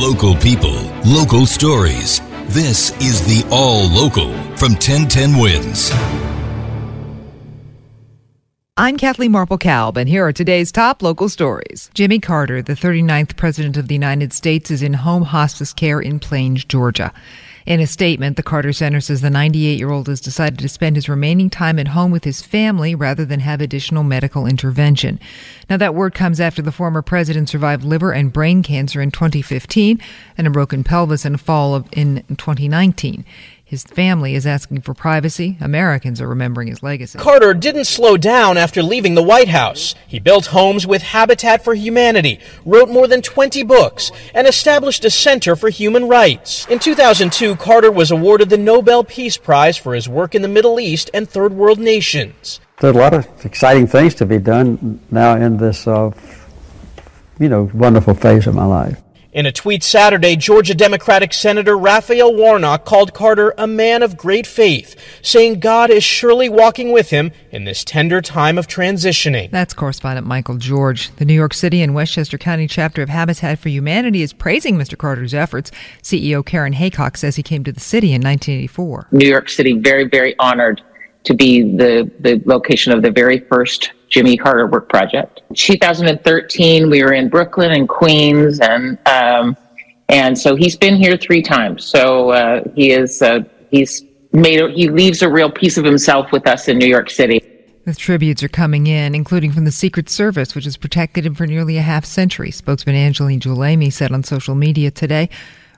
Local people, local stories. This is the All Local from 1010 Wins. I'm Kathleen Marple Kalb, and here are today's top local stories. Jimmy Carter, the 39th President of the United States, is in home hospice care in Plains, Georgia. In a statement, the Carter Center says the 98 year old has decided to spend his remaining time at home with his family rather than have additional medical intervention. Now, that word comes after the former president survived liver and brain cancer in 2015 and a broken pelvis in the fall of, in 2019. His family is asking for privacy. Americans are remembering his legacy. Carter didn't slow down after leaving the White House. He built homes with Habitat for Humanity, wrote more than 20 books, and established a Center for Human Rights. In 2002, Carter was awarded the Nobel Peace Prize for his work in the Middle East and Third World nations. There's a lot of exciting things to be done now in this, uh, you know, wonderful phase of my life. In a tweet Saturday, Georgia Democratic Senator Raphael Warnock called Carter a man of great faith, saying God is surely walking with him in this tender time of transitioning. That's correspondent Michael George. The New York City and Westchester County chapter of Habitat for Humanity is praising Mr. Carter's efforts. CEO Karen Haycock says he came to the city in 1984. New York City, very, very honored to be the, the location of the very first Jimmy Carter Work Project. 2013, we were in Brooklyn and Queens, and um, and so he's been here three times. So uh, he is uh, he's made a, he leaves a real piece of himself with us in New York City. The tributes are coming in, including from the Secret Service, which has protected him for nearly a half century. Spokesman Angeline Guglielmi said on social media today,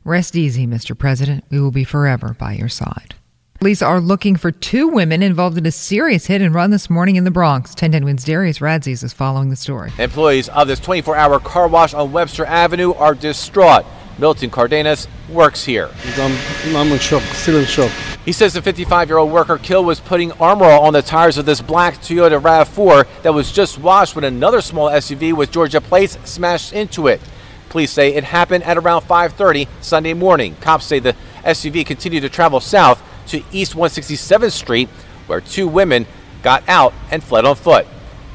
"Rest easy, Mr. President. We will be forever by your side." Police are looking for two women involved in a serious hit and run this morning in the Bronx. 1010 Wins Darius Radzius is following the story. Employees of this 24 hour car wash on Webster Avenue are distraught. Milton Cardenas works here. I'm, um, I'm in shock, still in shock. He says the 55 year old worker killed was putting Armor All on the tires of this black Toyota RAV4 that was just washed when another small SUV with Georgia plates smashed into it. Police say it happened at around 5:30 Sunday morning. Cops say the SUV continued to travel south to East 167th Street, where two women got out and fled on foot.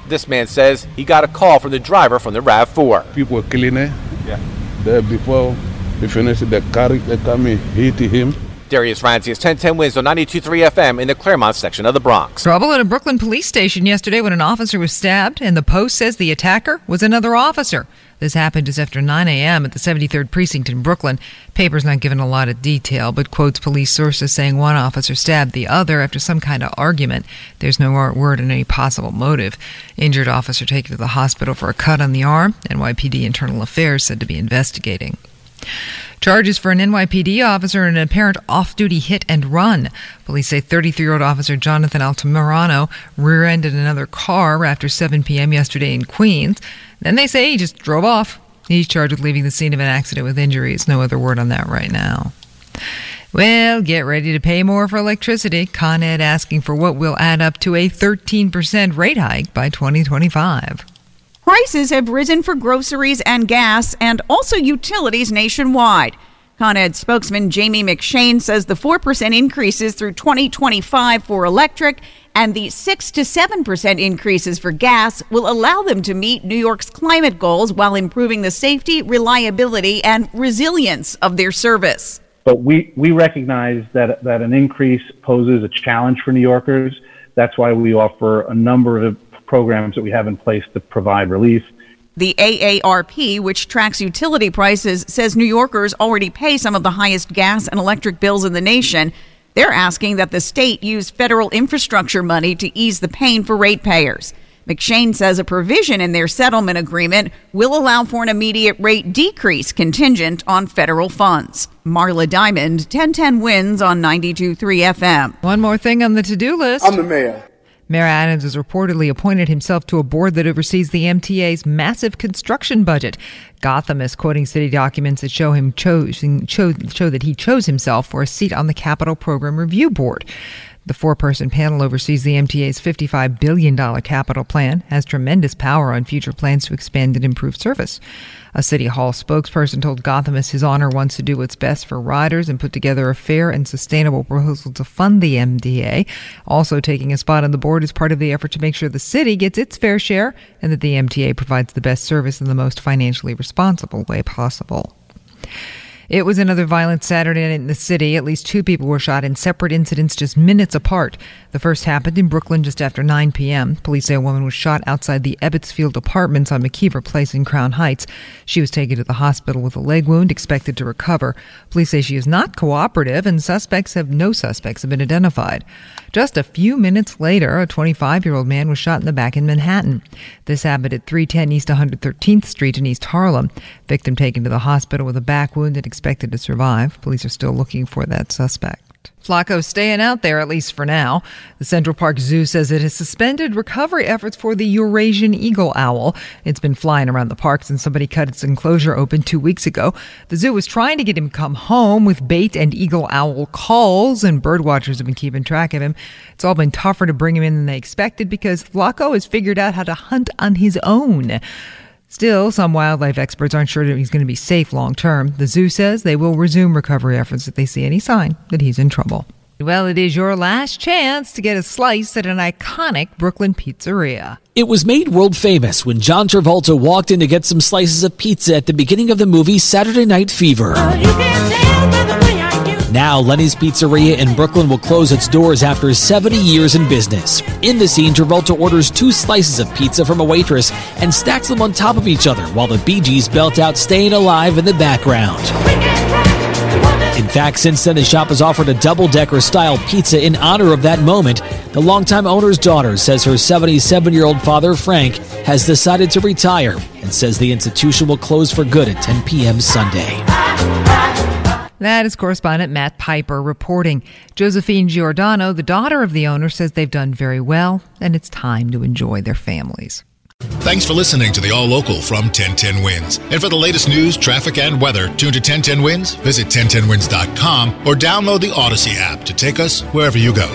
This man says he got a call from the driver from the RAV4. People were killing it. Yeah. There before we finished the car, they come hit him. Darius Radzius 1010 wins on 92.3 FM in the Claremont section of the Bronx. Trouble at a Brooklyn police station yesterday when an officer was stabbed, and the Post says the attacker was another officer. This happened just after 9 a.m. at the 73rd Precinct in Brooklyn. Paper's not given a lot of detail, but quotes police sources saying one officer stabbed the other after some kind of argument. There's no word on any possible motive. Injured officer taken to the hospital for a cut on the arm. NYPD Internal Affairs said to be investigating. Charges for an NYPD officer in an apparent off duty hit and run. Police say 33 year old officer Jonathan Altamirano rear ended another car after 7 p.m. yesterday in Queens. Then they say he just drove off. He's charged with leaving the scene of an accident with injuries. No other word on that right now. Well, get ready to pay more for electricity. Con Ed asking for what will add up to a 13% rate hike by 2025. Prices have risen for groceries and gas and also utilities nationwide. Con Ed spokesman Jamie McShane says the 4% increases through 2025 for electric and the 6 to 7% increases for gas will allow them to meet New York's climate goals while improving the safety, reliability, and resilience of their service. But we, we recognize that, that an increase poses a challenge for New Yorkers. That's why we offer a number of programs that we have in place to provide relief. The AARP, which tracks utility prices, says New Yorkers already pay some of the highest gas and electric bills in the nation. They're asking that the state use federal infrastructure money to ease the pain for ratepayers. McShane says a provision in their settlement agreement will allow for an immediate rate decrease contingent on federal funds. Marla Diamond, 1010 wins on 92.3 FM. One more thing on the to do list. I'm the mayor. Mayor Adams has reportedly appointed himself to a board that oversees the MTA's massive construction budget. Gothamist quoting city documents that show him chose, show, show that he chose himself for a seat on the Capital Program Review Board. The four person panel oversees the MTA's $55 billion capital plan, has tremendous power on future plans to expand and improve service. A City Hall spokesperson told Gothamist his honor wants to do what's best for riders and put together a fair and sustainable proposal to fund the MTA. Also taking a spot on the board is part of the effort to make sure the city gets its fair share and that the MTA provides the best service in the most financially responsible way possible. It was another violent Saturday night in the city. At least two people were shot in separate incidents just minutes apart. The first happened in Brooklyn just after 9 p.m. Police say a woman was shot outside the Ebbets Field Apartments on McKeever Place in Crown Heights. She was taken to the hospital with a leg wound, expected to recover. Police say she is not cooperative, and suspects have no suspects have been identified. Just a few minutes later, a 25 year old man was shot in the back in Manhattan. This happened at 310 East 113th Street in East Harlem. Victim taken to the hospital with a back wound and expected to survive. Police are still looking for that suspect. Flaco staying out there, at least for now. The Central Park Zoo says it has suspended recovery efforts for the Eurasian eagle owl. It's been flying around the park since somebody cut its enclosure open two weeks ago. The zoo was trying to get him to come home with bait and eagle owl calls, and birdwatchers have been keeping track of him. It's all been tougher to bring him in than they expected because Flaco has figured out how to hunt on his own. Still, some wildlife experts aren't sure that he's going to be safe long term. The zoo says they will resume recovery efforts if they see any sign that he's in trouble. Well, it is your last chance to get a slice at an iconic Brooklyn pizzeria. It was made world famous when John Travolta walked in to get some slices of pizza at the beginning of the movie Saturday Night Fever. Now, Lenny's Pizzeria in Brooklyn will close its doors after 70 years in business. In the scene, Travolta orders two slices of pizza from a waitress and stacks them on top of each other while the Bee Gees belt out Staying Alive in the background. In fact, since then, the shop has offered a double decker style pizza in honor of that moment. The longtime owner's daughter says her 77 year old father, Frank, has decided to retire and says the institution will close for good at 10 p.m. Sunday. That is correspondent Matt Piper reporting. Josephine Giordano, the daughter of the owner, says they've done very well and it's time to enjoy their families. Thanks for listening to the All Local from 1010 Wins. And for the latest news, traffic, and weather, tune to 1010 Wins, visit 1010wins.com, or download the Odyssey app to take us wherever you go.